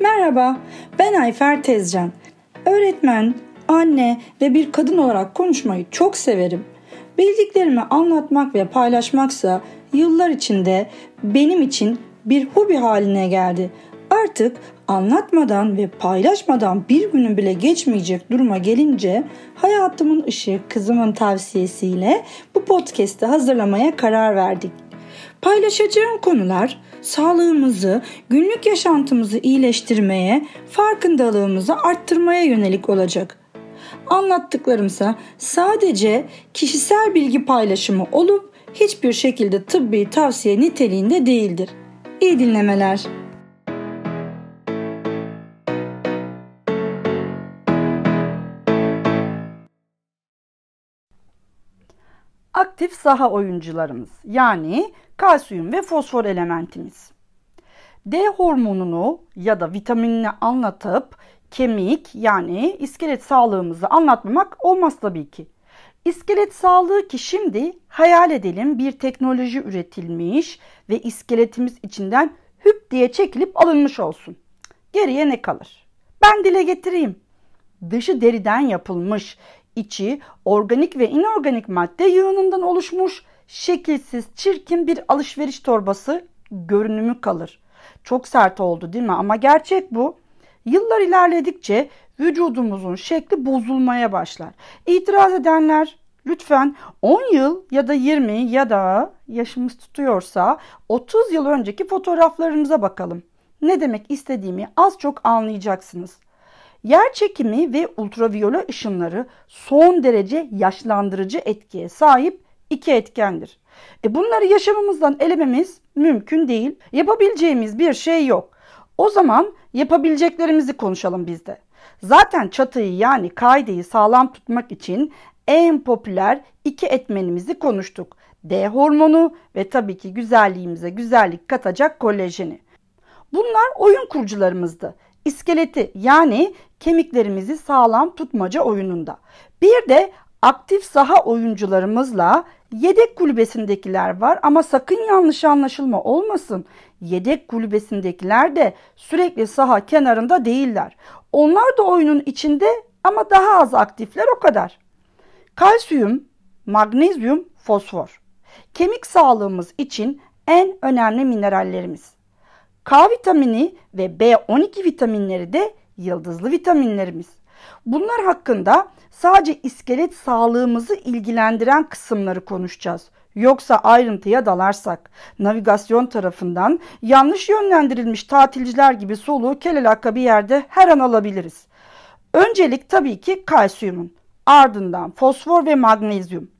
Merhaba, ben Ayfer Tezcan. Öğretmen, anne ve bir kadın olarak konuşmayı çok severim. Bildiklerimi anlatmak ve paylaşmaksa yıllar içinde benim için bir hobi haline geldi. Artık anlatmadan ve paylaşmadan bir günün bile geçmeyecek duruma gelince hayatımın ışığı kızımın tavsiyesiyle bu podcast'i hazırlamaya karar verdik. Paylaşacağım konular sağlığımızı, günlük yaşantımızı iyileştirmeye, farkındalığımızı arttırmaya yönelik olacak. Anlattıklarımsa sadece kişisel bilgi paylaşımı olup hiçbir şekilde tıbbi tavsiye niteliğinde değildir. İyi dinlemeler. Aktif saha oyuncularımız yani kalsiyum ve fosfor elementimiz. D hormonunu ya da vitaminini anlatıp kemik yani iskelet sağlığımızı anlatmamak olmaz tabii ki. İskelet sağlığı ki şimdi hayal edelim bir teknoloji üretilmiş ve iskeletimiz içinden hüp diye çekilip alınmış olsun. Geriye ne kalır? Ben dile getireyim. Dışı deriden yapılmış, içi organik ve inorganik madde yığınından oluşmuş, şekilsiz, çirkin bir alışveriş torbası görünümü kalır. Çok sert oldu değil mi? Ama gerçek bu. Yıllar ilerledikçe vücudumuzun şekli bozulmaya başlar. İtiraz edenler lütfen 10 yıl ya da 20 ya da yaşımız tutuyorsa 30 yıl önceki fotoğraflarımıza bakalım. Ne demek istediğimi az çok anlayacaksınız. Yer çekimi ve ultraviyole ışınları son derece yaşlandırıcı etkiye sahip iki etkendir. E bunları yaşamımızdan elememiz mümkün değil. Yapabileceğimiz bir şey yok. O zaman yapabileceklerimizi konuşalım biz de. Zaten çatıyı yani kaideyi sağlam tutmak için en popüler iki etmenimizi konuştuk. D hormonu ve tabii ki güzelliğimize güzellik katacak kolajeni. Bunlar oyun kurucularımızdı. İskeleti yani kemiklerimizi sağlam tutmaca oyununda. Bir de aktif saha oyuncularımızla yedek kulübesindekiler var ama sakın yanlış anlaşılma olmasın. Yedek kulübesindekiler de sürekli saha kenarında değiller. Onlar da oyunun içinde ama daha az aktifler o kadar. Kalsiyum, magnezyum, fosfor. Kemik sağlığımız için en önemli minerallerimiz. K vitamini ve B12 vitaminleri de yıldızlı vitaminlerimiz. Bunlar hakkında sadece iskelet sağlığımızı ilgilendiren kısımları konuşacağız. Yoksa ayrıntıya dalarsak navigasyon tarafından yanlış yönlendirilmiş tatilciler gibi soluğu kelelakka bir yerde her an alabiliriz. Öncelik tabii ki kalsiyumun ardından fosfor ve magnezyum.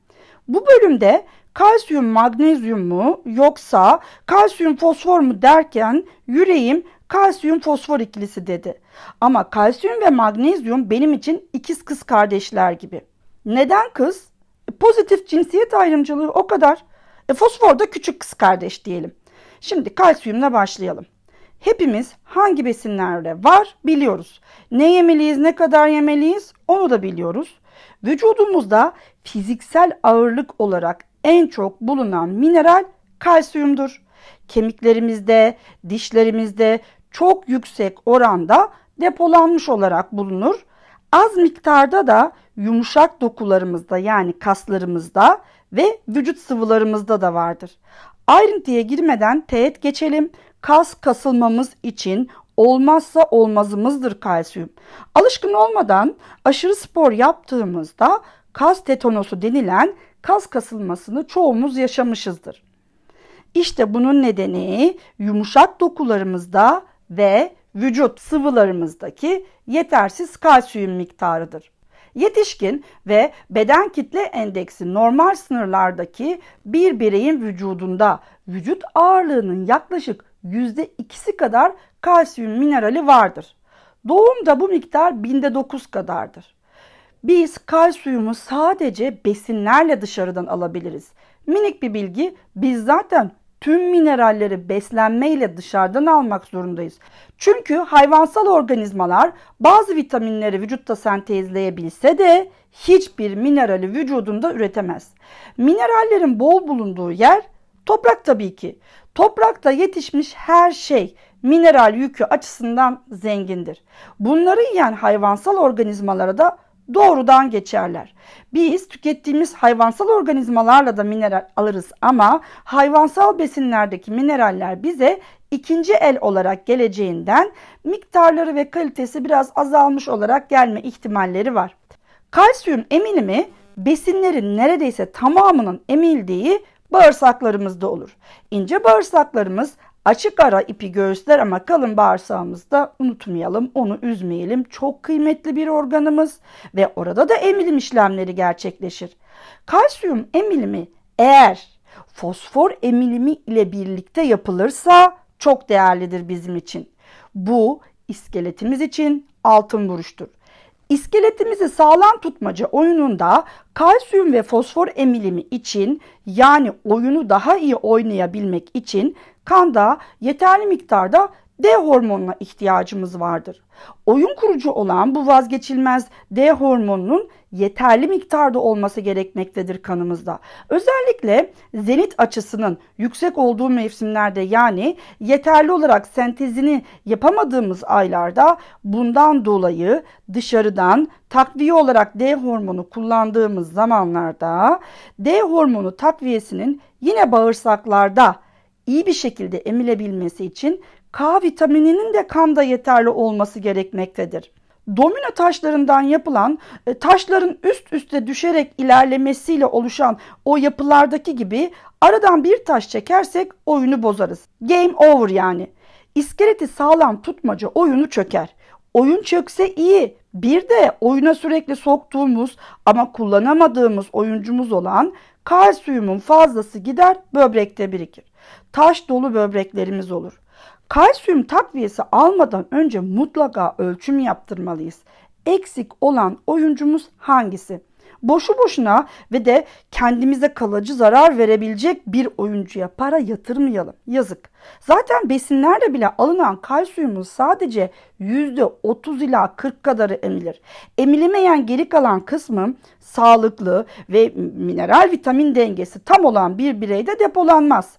Bu bölümde kalsiyum magnezyum mu yoksa kalsiyum fosfor mu derken yüreğim kalsiyum fosfor ikilisi dedi. Ama kalsiyum ve magnezyum benim için ikiz kız kardeşler gibi. Neden kız? E, pozitif cinsiyet ayrımcılığı o kadar. E, fosfor da küçük kız kardeş diyelim. Şimdi kalsiyumla başlayalım. Hepimiz hangi besinlerde var biliyoruz. Ne yemeliyiz, ne kadar yemeliyiz onu da biliyoruz. Vücudumuzda fiziksel ağırlık olarak en çok bulunan mineral kalsiyumdur. Kemiklerimizde, dişlerimizde çok yüksek oranda depolanmış olarak bulunur. Az miktarda da yumuşak dokularımızda yani kaslarımızda ve vücut sıvılarımızda da vardır. Ayrıntıya girmeden teğet geçelim. Kas kasılmamız için olmazsa olmazımızdır kalsiyum. Alışkın olmadan aşırı spor yaptığımızda kas tetanosu denilen kas kasılmasını çoğumuz yaşamışızdır. İşte bunun nedeni yumuşak dokularımızda ve vücut sıvılarımızdaki yetersiz kalsiyum miktarıdır. Yetişkin ve beden kitle endeksi normal sınırlardaki bir bireyin vücudunda vücut ağırlığının yaklaşık %2'si kadar kalsiyum minerali vardır. Doğumda bu miktar binde 9 kadardır. Biz kalsiyumu sadece besinlerle dışarıdan alabiliriz. Minik bir bilgi biz zaten tüm mineralleri beslenmeyle dışarıdan almak zorundayız. Çünkü hayvansal organizmalar bazı vitaminleri vücutta sentezleyebilse de hiçbir minerali vücudunda üretemez. Minerallerin bol bulunduğu yer toprak tabii ki. Toprakta yetişmiş her şey mineral yükü açısından zengindir. Bunları yiyen hayvansal organizmalara da doğrudan geçerler. Biz tükettiğimiz hayvansal organizmalarla da mineral alırız ama hayvansal besinlerdeki mineraller bize ikinci el olarak geleceğinden miktarları ve kalitesi biraz azalmış olarak gelme ihtimalleri var. Kalsiyum emilimi besinlerin neredeyse tamamının emildiği bağırsaklarımızda olur. İnce bağırsaklarımız açık ara ipi göğüsler ama kalın bağırsağımızda unutmayalım, onu üzmeyelim. Çok kıymetli bir organımız ve orada da emilim işlemleri gerçekleşir. Kalsiyum emilimi eğer fosfor emilimi ile birlikte yapılırsa çok değerlidir bizim için. Bu iskeletimiz için altın vuruştur. İskeletimizi sağlam tutmaca oyununda kalsiyum ve fosfor emilimi için yani oyunu daha iyi oynayabilmek için kanda yeterli miktarda D hormonuna ihtiyacımız vardır. Oyun kurucu olan bu vazgeçilmez D hormonunun yeterli miktarda olması gerekmektedir kanımızda. Özellikle zenit açısının yüksek olduğu mevsimlerde yani yeterli olarak sentezini yapamadığımız aylarda bundan dolayı dışarıdan takviye olarak D hormonu kullandığımız zamanlarda D hormonu takviyesinin yine bağırsaklarda iyi bir şekilde emilebilmesi için K vitamininin de kanda yeterli olması gerekmektedir. Domino taşlarından yapılan e, taşların üst üste düşerek ilerlemesiyle oluşan o yapılardaki gibi aradan bir taş çekersek oyunu bozarız. Game over yani. İskeleti sağlam tutmaca oyunu çöker. Oyun çökse iyi. Bir de oyuna sürekli soktuğumuz ama kullanamadığımız oyuncumuz olan kalsiyumun fazlası gider böbrekte birikir. Taş dolu böbreklerimiz olur. Kalsiyum takviyesi almadan önce mutlaka ölçüm yaptırmalıyız. Eksik olan oyuncumuz hangisi? Boşu boşuna ve de kendimize kalıcı zarar verebilecek bir oyuncuya para yatırmayalım. Yazık. Zaten besinlerle bile alınan kalsiyumun sadece %30 ila 40 kadarı emilir. Emilemeyen geri kalan kısmı sağlıklı ve mineral vitamin dengesi tam olan bir bireyde depolanmaz.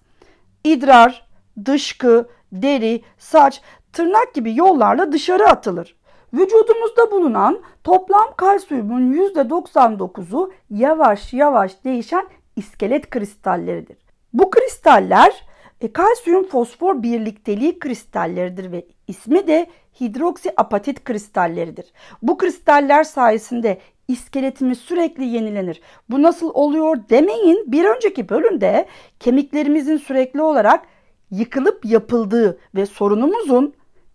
İdrar, dışkı, deri, saç, tırnak gibi yollarla dışarı atılır. Vücudumuzda bulunan toplam kalsiyumun %99'u yavaş yavaş değişen iskelet kristalleridir. Bu kristaller e, kalsiyum fosfor birlikteliği kristalleridir ve ismi de hidroksiapatit kristalleridir. Bu kristaller sayesinde iskeletimiz sürekli yenilenir. Bu nasıl oluyor demeyin. Bir önceki bölümde kemiklerimizin sürekli olarak yıkılıp yapıldığı ve sorunumuzun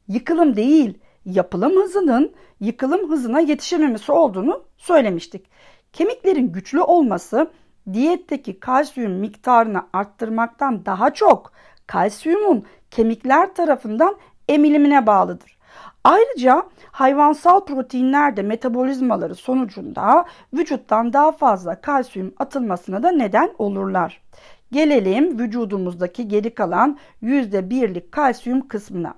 yıkılım değil yapılım hızının yıkılım hızına yetişememesi olduğunu söylemiştik. Kemiklerin güçlü olması diyetteki kalsiyum miktarını arttırmaktan daha çok kalsiyumun kemikler tarafından emilimine bağlıdır. Ayrıca hayvansal proteinler de metabolizmaları sonucunda vücuttan daha fazla kalsiyum atılmasına da neden olurlar. Gelelim vücudumuzdaki geri kalan %1'lik kalsiyum kısmına.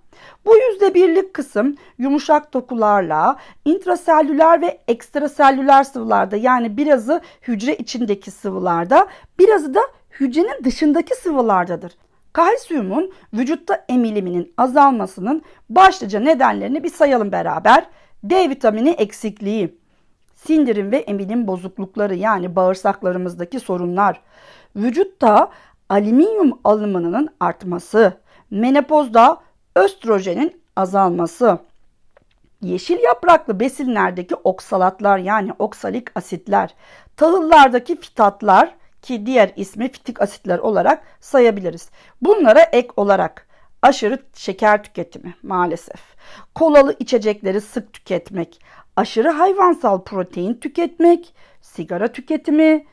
Bu %1'lik kısım yumuşak dokularla intraselüler ve ekstraselüler sıvılarda yani birazı hücre içindeki sıvılarda birazı da hücrenin dışındaki sıvılardadır. Kalsiyumun vücutta emiliminin azalmasının başlıca nedenlerini bir sayalım beraber. D vitamini eksikliği, sindirim ve emilim bozuklukları yani bağırsaklarımızdaki sorunlar, vücutta alüminyum alımının artması, menopozda östrojenin azalması, yeşil yapraklı besinlerdeki oksalatlar yani oksalik asitler, tahıllardaki fitatlar ki diğer ismi fitik asitler olarak sayabiliriz. Bunlara ek olarak aşırı şeker tüketimi maalesef, kolalı içecekleri sık tüketmek, aşırı hayvansal protein tüketmek, sigara tüketimi,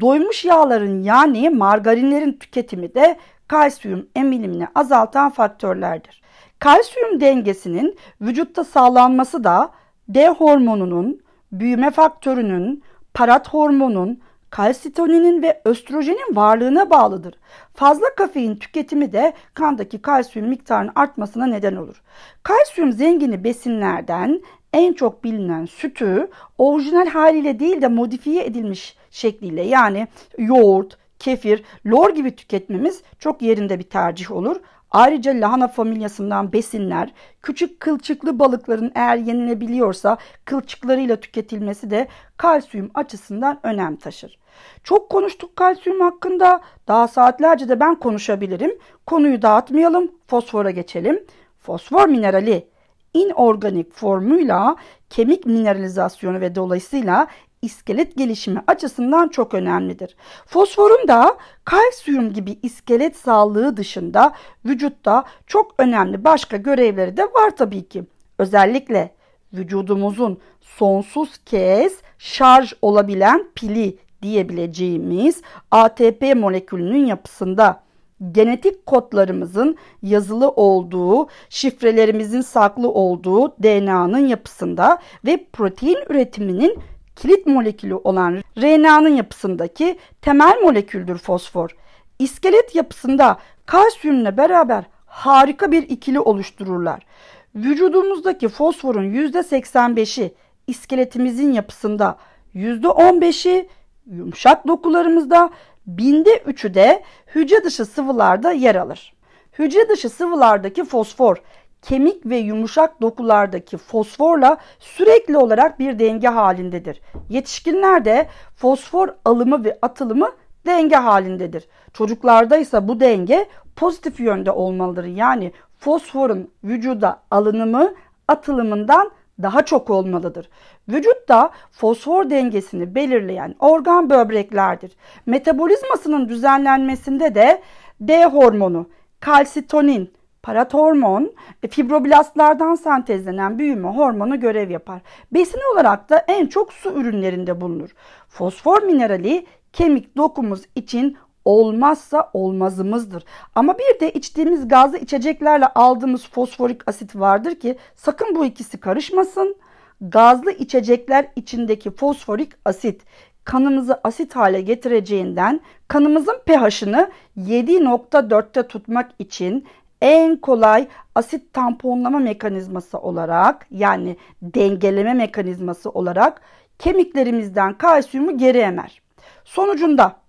Doymuş yağların yani margarinlerin tüketimi de kalsiyum emilimini azaltan faktörlerdir. Kalsiyum dengesinin vücutta sağlanması da D hormonunun, büyüme faktörünün, parat hormonun, kalsitoninin ve östrojenin varlığına bağlıdır. Fazla kafein tüketimi de kandaki kalsiyum miktarının artmasına neden olur. Kalsiyum zengini besinlerden en çok bilinen sütü orijinal haliyle değil de modifiye edilmiş şekliyle yani yoğurt, kefir, lor gibi tüketmemiz çok yerinde bir tercih olur. Ayrıca lahana familyasından besinler, küçük kılçıklı balıkların eğer yenilebiliyorsa kılçıklarıyla tüketilmesi de kalsiyum açısından önem taşır. Çok konuştuk kalsiyum hakkında. Daha saatlerce de ben konuşabilirim. Konuyu dağıtmayalım. Fosfora geçelim. Fosfor minerali inorganik formuyla kemik mineralizasyonu ve dolayısıyla iskelet gelişimi açısından çok önemlidir. Fosforun da kalsiyum gibi iskelet sağlığı dışında vücutta çok önemli başka görevleri de var tabii ki. Özellikle vücudumuzun sonsuz kez şarj olabilen pili diyebileceğimiz ATP molekülünün yapısında genetik kodlarımızın yazılı olduğu, şifrelerimizin saklı olduğu DNA'nın yapısında ve protein üretiminin kilit molekülü olan RNA'nın yapısındaki temel moleküldür fosfor. İskelet yapısında kalsiyumla beraber harika bir ikili oluştururlar. Vücudumuzdaki fosforun %85'i iskeletimizin yapısında, %15'i yumuşak dokularımızda, binde üçü de hücre dışı sıvılarda yer alır. Hücre dışı sıvılardaki fosfor kemik ve yumuşak dokulardaki fosforla sürekli olarak bir denge halindedir. Yetişkinlerde fosfor alımı ve atılımı denge halindedir. Çocuklarda ise bu denge pozitif yönde olmalıdır. Yani fosforun vücuda alınımı atılımından daha çok olmalıdır. Vücutta fosfor dengesini belirleyen organ böbreklerdir. Metabolizmasının düzenlenmesinde de D hormonu, kalsitonin, paratormon, e, fibroblastlardan sentezlenen büyüme hormonu görev yapar. Besin olarak da en çok su ürünlerinde bulunur. Fosfor minerali kemik dokumuz için olmazsa olmazımızdır. Ama bir de içtiğimiz gazlı içeceklerle aldığımız fosforik asit vardır ki sakın bu ikisi karışmasın. Gazlı içecekler içindeki fosforik asit kanımızı asit hale getireceğinden kanımızın pH'ını 7.4'te tutmak için en kolay asit tamponlama mekanizması olarak yani dengeleme mekanizması olarak kemiklerimizden kalsiyumu geri emer. Sonucunda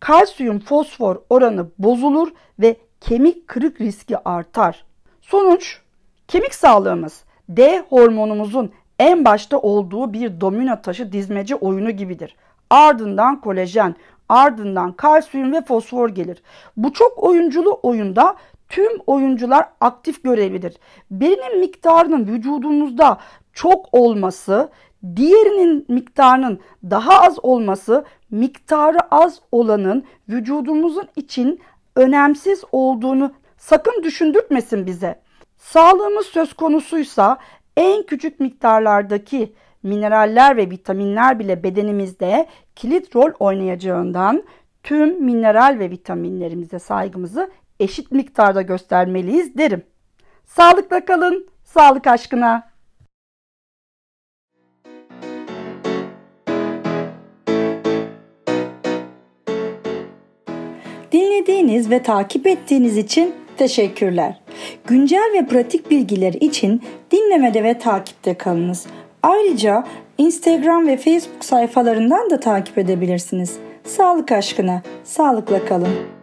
kalsiyum fosfor oranı bozulur ve kemik kırık riski artar. Sonuç kemik sağlığımız D hormonumuzun en başta olduğu bir domino taşı dizmece oyunu gibidir. Ardından kolajen, ardından kalsiyum ve fosfor gelir. Bu çok oyunculu oyunda tüm oyuncular aktif görevlidir. Birinin miktarının vücudumuzda çok olması, diğerinin miktarının daha az olması, miktarı az olanın vücudumuzun için önemsiz olduğunu sakın düşündürtmesin bize. Sağlığımız söz konusuysa en küçük miktarlardaki mineraller ve vitaminler bile bedenimizde kilit rol oynayacağından tüm mineral ve vitaminlerimize saygımızı eşit miktarda göstermeliyiz derim. Sağlıkla kalın, sağlık aşkına. Dinlediğiniz ve takip ettiğiniz için teşekkürler. Güncel ve pratik bilgiler için dinlemede ve takipte kalınız. Ayrıca Instagram ve Facebook sayfalarından da takip edebilirsiniz. Sağlık aşkına, sağlıkla kalın.